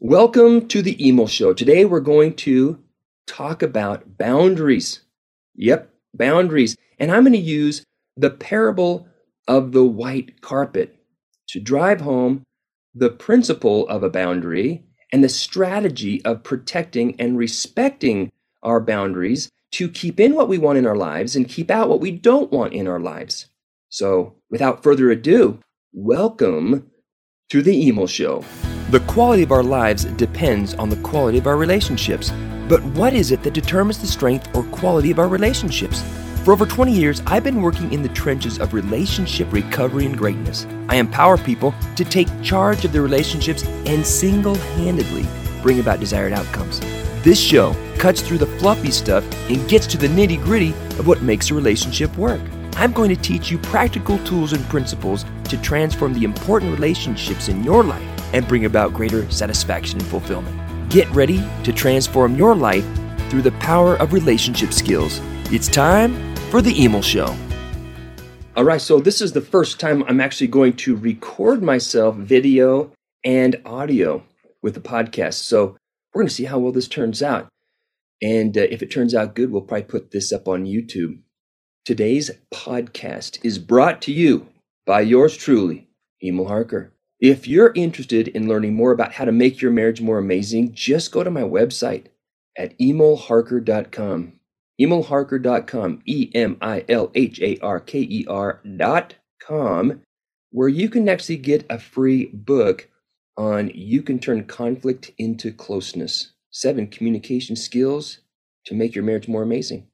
Welcome to the Emil Show. Today we're going to talk about boundaries. Yep, boundaries. And I'm going to use the parable of the white carpet to drive home the principle of a boundary and the strategy of protecting and respecting our boundaries to keep in what we want in our lives and keep out what we don't want in our lives. So, without further ado, welcome to the Emil Show. The quality of our lives depends on the quality of our relationships. But what is it that determines the strength or quality of our relationships? For over 20 years, I've been working in the trenches of relationship recovery and greatness. I empower people to take charge of their relationships and single handedly bring about desired outcomes. This show cuts through the fluffy stuff and gets to the nitty gritty of what makes a relationship work. I'm going to teach you practical tools and principles to transform the important relationships in your life and bring about greater satisfaction and fulfillment. Get ready to transform your life through the power of relationship skills. It's time for the Emil Show. All right, so this is the first time I'm actually going to record myself video and audio with the podcast. So we're going to see how well this turns out. And uh, if it turns out good, we'll probably put this up on YouTube. Today's podcast is brought to you by yours truly, Emil Harker. If you're interested in learning more about how to make your marriage more amazing, just go to my website at emilharker.com. emilharker.com, E M I L H A R K E R.com, where you can actually get a free book on You Can Turn Conflict into Closeness Seven Communication Skills to Make Your Marriage More Amazing.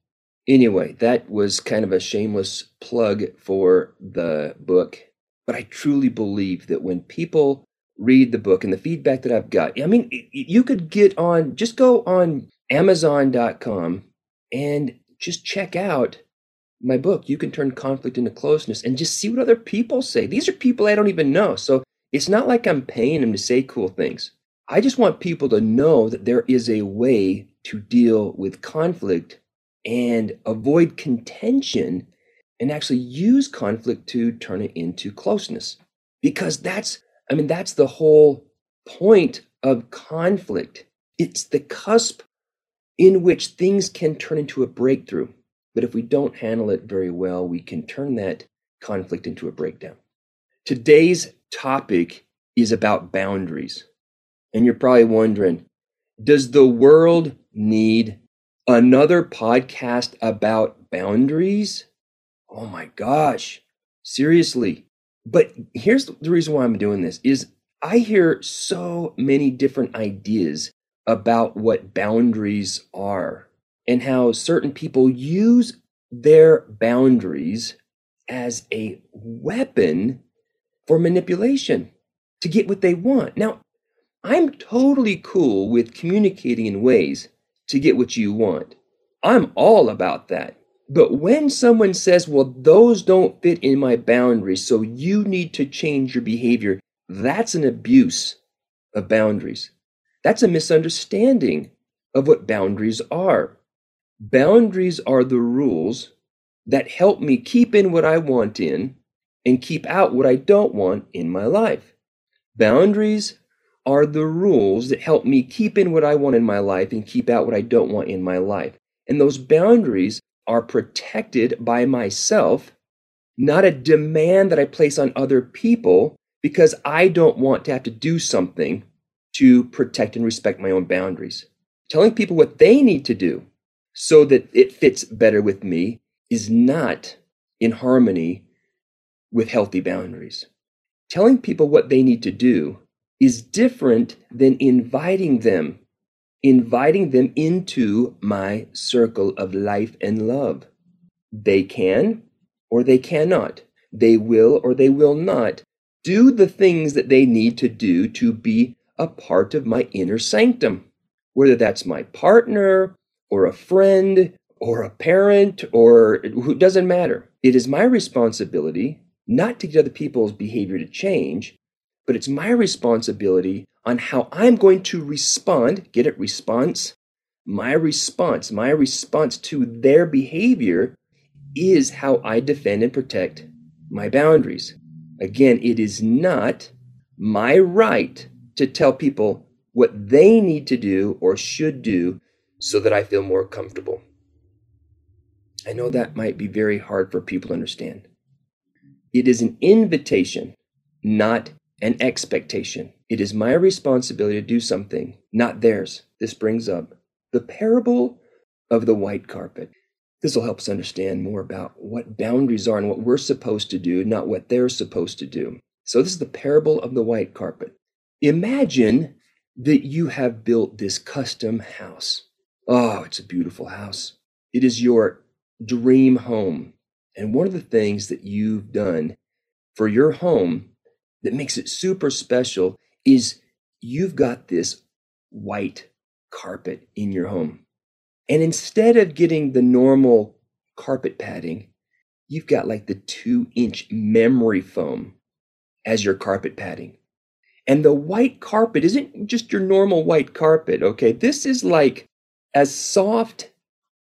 Anyway, that was kind of a shameless plug for the book but I truly believe that when people read the book and the feedback that I've got, I mean, you could get on, just go on Amazon.com and just check out my book. You can turn conflict into closeness and just see what other people say. These are people I don't even know. So it's not like I'm paying them to say cool things. I just want people to know that there is a way to deal with conflict and avoid contention and actually use conflict to turn it into closeness. Because that's, I mean, that's the whole point of conflict. It's the cusp in which things can turn into a breakthrough. But if we don't handle it very well, we can turn that conflict into a breakdown. Today's topic is about boundaries. And you're probably wondering, does the world need another podcast about boundaries? Oh my gosh, seriously. But here's the reason why I'm doing this is I hear so many different ideas about what boundaries are and how certain people use their boundaries as a weapon for manipulation to get what they want. Now, I'm totally cool with communicating in ways to get what you want. I'm all about that. But when someone says, well, those don't fit in my boundaries, so you need to change your behavior, that's an abuse of boundaries. That's a misunderstanding of what boundaries are. Boundaries are the rules that help me keep in what I want in and keep out what I don't want in my life. Boundaries are the rules that help me keep in what I want in my life and keep out what I don't want in my life. And those boundaries are protected by myself, not a demand that I place on other people because I don't want to have to do something to protect and respect my own boundaries. Telling people what they need to do so that it fits better with me is not in harmony with healthy boundaries. Telling people what they need to do is different than inviting them inviting them into my circle of life and love. They can or they cannot. They will or they will not do the things that they need to do to be a part of my inner sanctum. Whether that's my partner or a friend or a parent or who doesn't matter. It is my responsibility not to get other people's behavior to change, but it's my responsibility on how I'm going to respond. Get it? Response. My response, my response to their behavior is how I defend and protect my boundaries. Again, it is not my right to tell people what they need to do or should do so that I feel more comfortable. I know that might be very hard for people to understand. It is an invitation, not an expectation. It is my responsibility to do something, not theirs. This brings up the parable of the white carpet. This will help us understand more about what boundaries are and what we're supposed to do, not what they're supposed to do. So, this is the parable of the white carpet. Imagine that you have built this custom house. Oh, it's a beautiful house. It is your dream home. And one of the things that you've done for your home that makes it super special is you've got this white carpet in your home. And instead of getting the normal carpet padding, you've got like the two inch memory foam as your carpet padding. And the white carpet isn't just your normal white carpet, okay? This is like as soft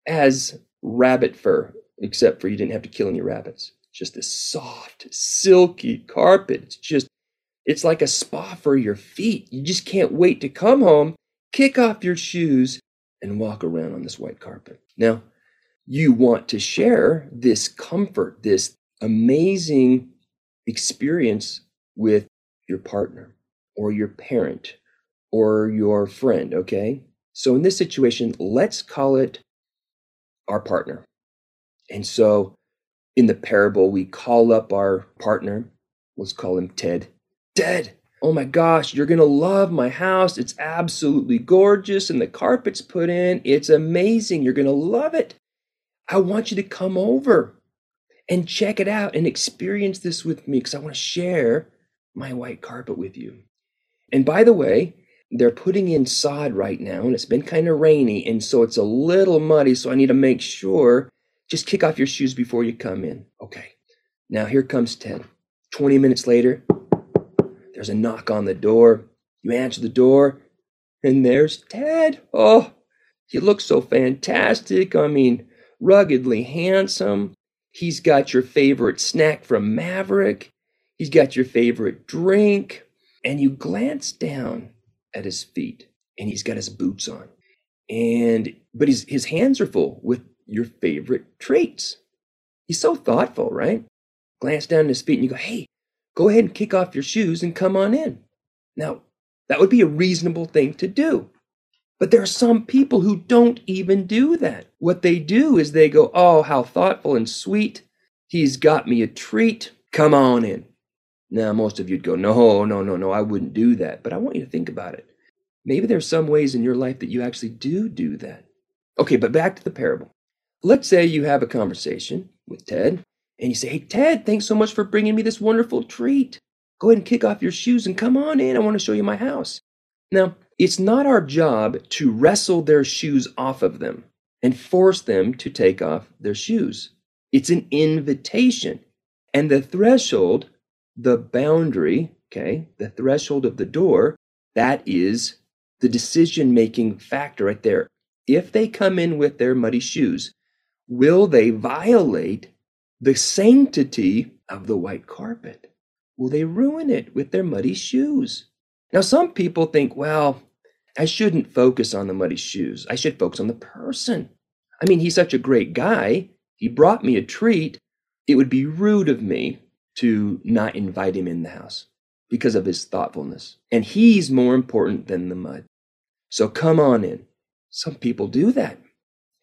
as rabbit fur, except for you didn't have to kill any rabbits. Just this soft, silky carpet. It's just, it's like a spa for your feet. You just can't wait to come home, kick off your shoes, and walk around on this white carpet. Now, you want to share this comfort, this amazing experience with your partner or your parent or your friend, okay? So in this situation, let's call it our partner. And so in the parable, we call up our partner. Let's call him Ted. Ted, oh my gosh, you're going to love my house. It's absolutely gorgeous, and the carpet's put in. It's amazing. You're going to love it. I want you to come over and check it out and experience this with me because I want to share my white carpet with you. And by the way, they're putting in sod right now, and it's been kind of rainy, and so it's a little muddy. So I need to make sure just kick off your shoes before you come in. Okay. Now here comes Ted. 20 minutes later, there's a knock on the door. You answer the door, and there's Ted. Oh, he looks so fantastic. I mean, ruggedly handsome. He's got your favorite snack from Maverik. He's got your favorite drink. And you glance down at his feet, and he's got his boots on. And but his his hands are full with your favorite treats. He's so thoughtful, right? Glance down at his feet and you go, hey, go ahead and kick off your shoes and come on in. Now, that would be a reasonable thing to do. But there are some people who don't even do that. What they do is they go, oh, how thoughtful and sweet. He's got me a treat. Come on in. Now, most of you'd go, no, no, no, no, I wouldn't do that. But I want you to think about it. Maybe there's some ways in your life that you actually do do that. Okay, but back to the parable. Let's say you have a conversation with Ted and you say, Hey, Ted, thanks so much for bringing me this wonderful treat. Go ahead and kick off your shoes and come on in. I want to show you my house. Now, it's not our job to wrestle their shoes off of them and force them to take off their shoes. It's an invitation. And the threshold, the boundary, okay, the threshold of the door, that is the decision making factor right there. If they come in with their muddy shoes, will they violate the sanctity of the white carpet? Will they ruin it with their muddy shoes? Now, some people think, well, I shouldn't focus on the muddy shoes. I should focus on the person. I mean, he's such a great guy. He brought me a treat. It would be rude of me to not invite him in the house because of his thoughtfulness. And he's more important than the mud. So come on in. Some people do that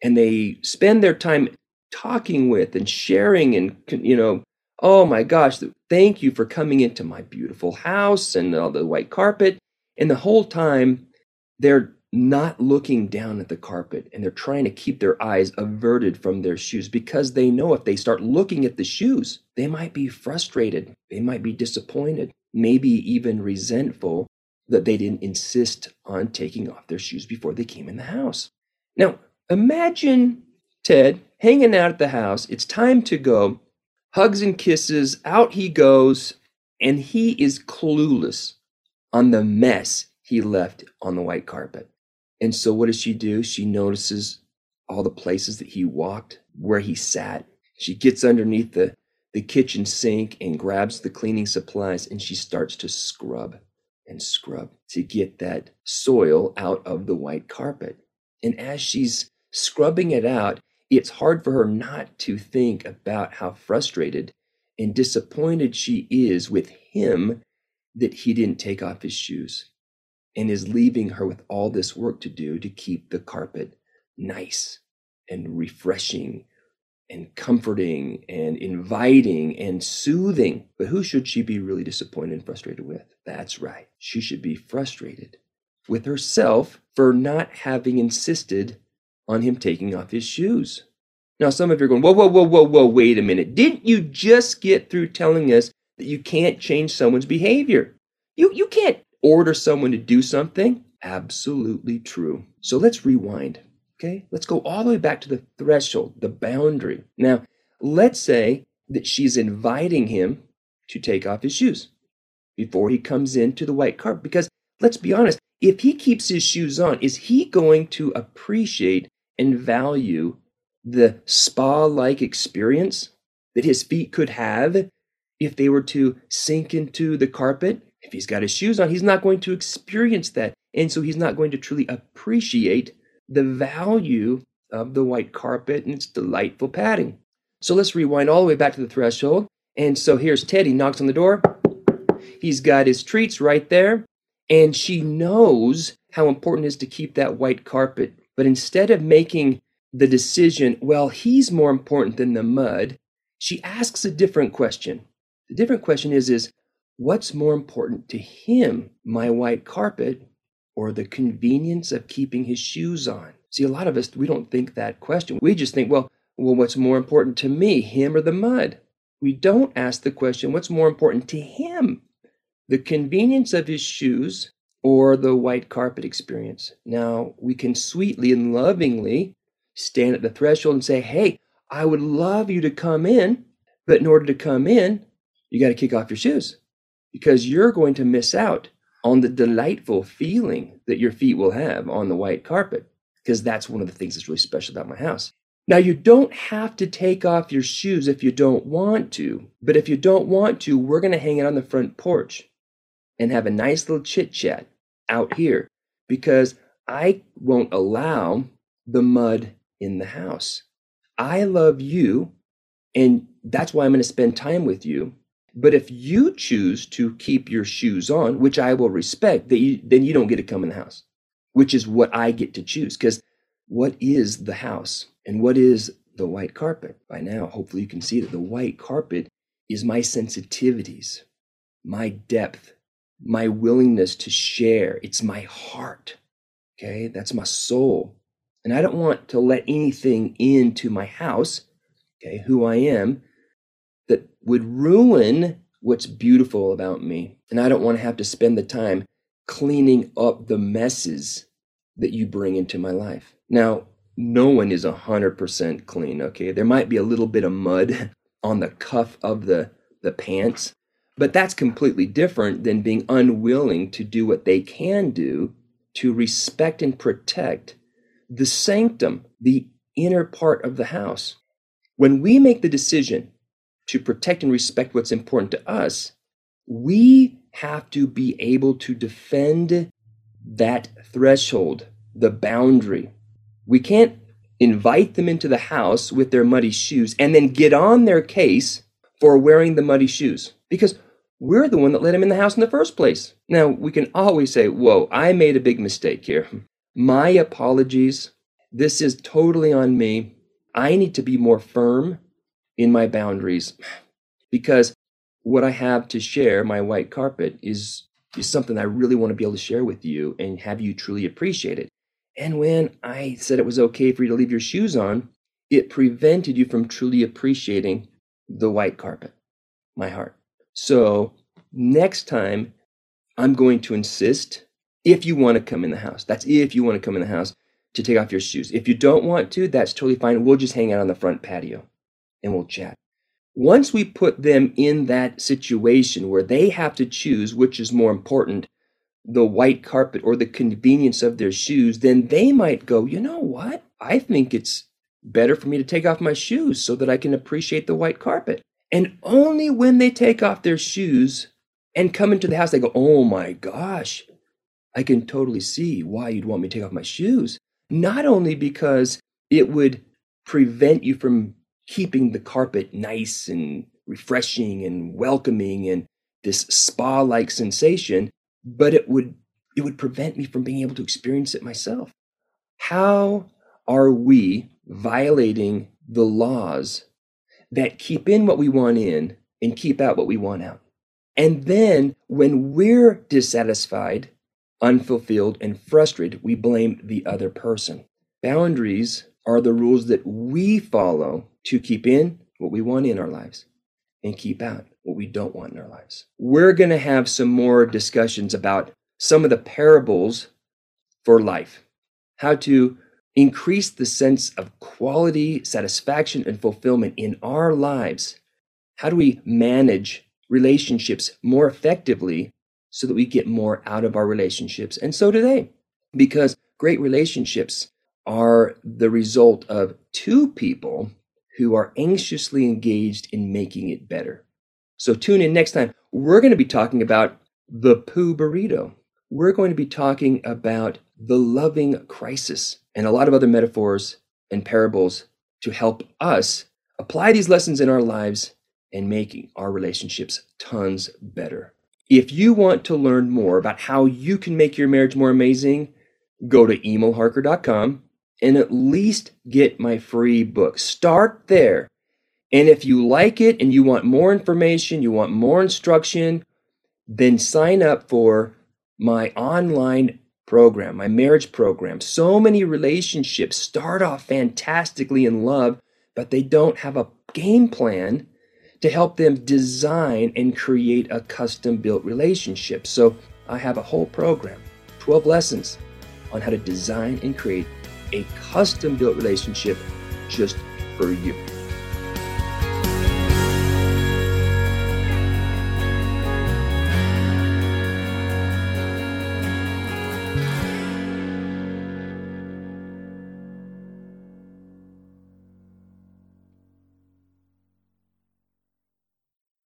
and they spend their time talking with and sharing and you know oh my gosh thank you for coming into my beautiful house and all the white carpet. And the whole time they're not looking down at the carpet and they're trying to keep their eyes averted from their shoes because they know if they start looking at the shoes they might be frustrated they might be disappointed maybe even resentful that they didn't insist on taking off their shoes before they came in the house. Now Imagine Ted hanging out at the house. It's time to go. Hugs and kisses. Out he goes. And he is clueless on the mess he left on the white carpet. And so, what does she do? She notices all the places that he walked, where he sat. She gets underneath the, the kitchen sink and grabs the cleaning supplies and she starts to scrub and scrub to get that soil out of the white carpet. And as she's scrubbing it out, it's hard for her not to think about how frustrated and disappointed she is with him that he didn't take off his shoes and is leaving her with all this work to do to keep the carpet nice and refreshing and comforting and inviting and soothing. But who should she be really disappointed and frustrated with? That's right. She should be frustrated with herself for not having insisted on him taking off his shoes. Now, some of you are going, whoa, whoa, whoa, whoa, whoa, wait a minute. Didn't you just get through telling us that you can't change someone's behavior? You, you can't order someone to do something. Absolutely true. So let's rewind. Okay, let's go all the way back to the threshold, the boundary. Now, let's say that she's inviting him to take off his shoes before he comes into the white carpet. Because let's be honest, if he keeps his shoes on, is he going to appreciate and value the spa like experience that his feet could have if they were to sink into the carpet? If he's got his shoes on, he's not going to experience that. And so he's not going to truly appreciate the value of the white carpet and its delightful padding. So let's rewind all the way back to the threshold. And so here's Teddy knocks on the door. He's got his treats right there. And she knows how important it is to keep that white carpet. But instead of making the decision, well, he's more important than the mud, she asks a different question. The different question is, is what's more important to him, my white carpet or the convenience of keeping his shoes on? See, a lot of us, we don't think that question. We just think, well, well, what's more important to me, him or the mud? We don't ask the question, what's more important to him? The convenience of his shoes or the white carpet experience. Now, we can sweetly and lovingly stand at the threshold and say, hey, I would love you to come in, but in order to come in, you got to kick off your shoes because you're going to miss out on the delightful feeling that your feet will have on the white carpet, because that's one of the things that's really special about my house. Now, you don't have to take off your shoes if you don't want to, but if you don't want to, we're going to hang it on the front porch and have a nice little chit chat out here because I won't allow the mud in the house. I love you, and that's why I'm going to spend time with you. But if you choose to keep your shoes on, which I will respect, then you don't get to come in the house, which is what I get to choose. Because what is the house and what is the white carpet? By now, hopefully, you can see that the white carpet is my sensitivities, my depth, my willingness to share. It's my heart. Okay, that's my soul. And I don't want to let anything into my house, okay, who I am, that would ruin what's beautiful about me. And I don't want to have to spend the time cleaning up the messes that you bring into my life. Now, no one is 100% clean, okay? There might be a little bit of mud on the cuff of the, the pants, but that's completely different than being unwilling to do what they can do to respect and protect the sanctum, the inner part of the house. When we make the decision to protect and respect what's important to us, we have to be able to defend that threshold, the boundary. We can't invite them into the house with their muddy shoes and then get on their case for wearing the muddy shoes because we're the one that let him in the house in the first place. Now, we can always say, Whoa, I made a big mistake here. My apologies. This is totally on me. I need to be more firm in my boundaries because what I have to share, my white carpet, is, is something I really want to be able to share with you and have you truly appreciate it. And when I said it was okay for you to leave your shoes on, it prevented you from truly appreciating the white carpet, my heart. So next time, I'm going to insist if you want to come in the house. That's if you want to come in the house to take off your shoes. If you don't want to, that's totally fine. We'll just hang out on the front patio and we'll chat. Once we put them in that situation where they have to choose which is more important, the white carpet or the convenience of their shoes, then they might go, you know what? I think it's better for me to take off my shoes so that I can appreciate the white carpet. And only when they take off their shoes and come into the house, they go, Oh my gosh, I can totally see why you'd want me to take off my shoes. Not only because it would prevent you from keeping the carpet nice and refreshing and welcoming and this spa like sensation, but it would it would prevent me from being able to experience it myself. How are we violating the laws that keep in what we want in and keep out what we want out? And then when we're dissatisfied, unfulfilled, and frustrated, we blame the other person. Boundaries are the rules that we follow to keep in what we want in our lives and keep out what we don't want in our lives. We're going to have some more discussions about some of the parables for life, how to increase the sense of quality, satisfaction, and fulfillment in our lives. How do we manage relationships more effectively so that we get more out of our relationships? And so do they, because great relationships are the result of two people who are anxiously engaged in making it better. So tune in next time. We're going to be talking about the poo burrito. We're going to be talking about the loving crisis and a lot of other metaphors and parables to help us apply these lessons in our lives and making our relationships tons better. If you want to learn more about how you can make your marriage more amazing, go to emilharker.com and at least get my free book. Start there. And if you like it and you want more information, you want more instruction, then sign up for my online program, my marriage program. So many relationships start off fantastically in love, but they don't have a game plan to help them design and create a custom built relationship. So I have a whole program, 12 lessons on how to design and create a custom built relationship just for you.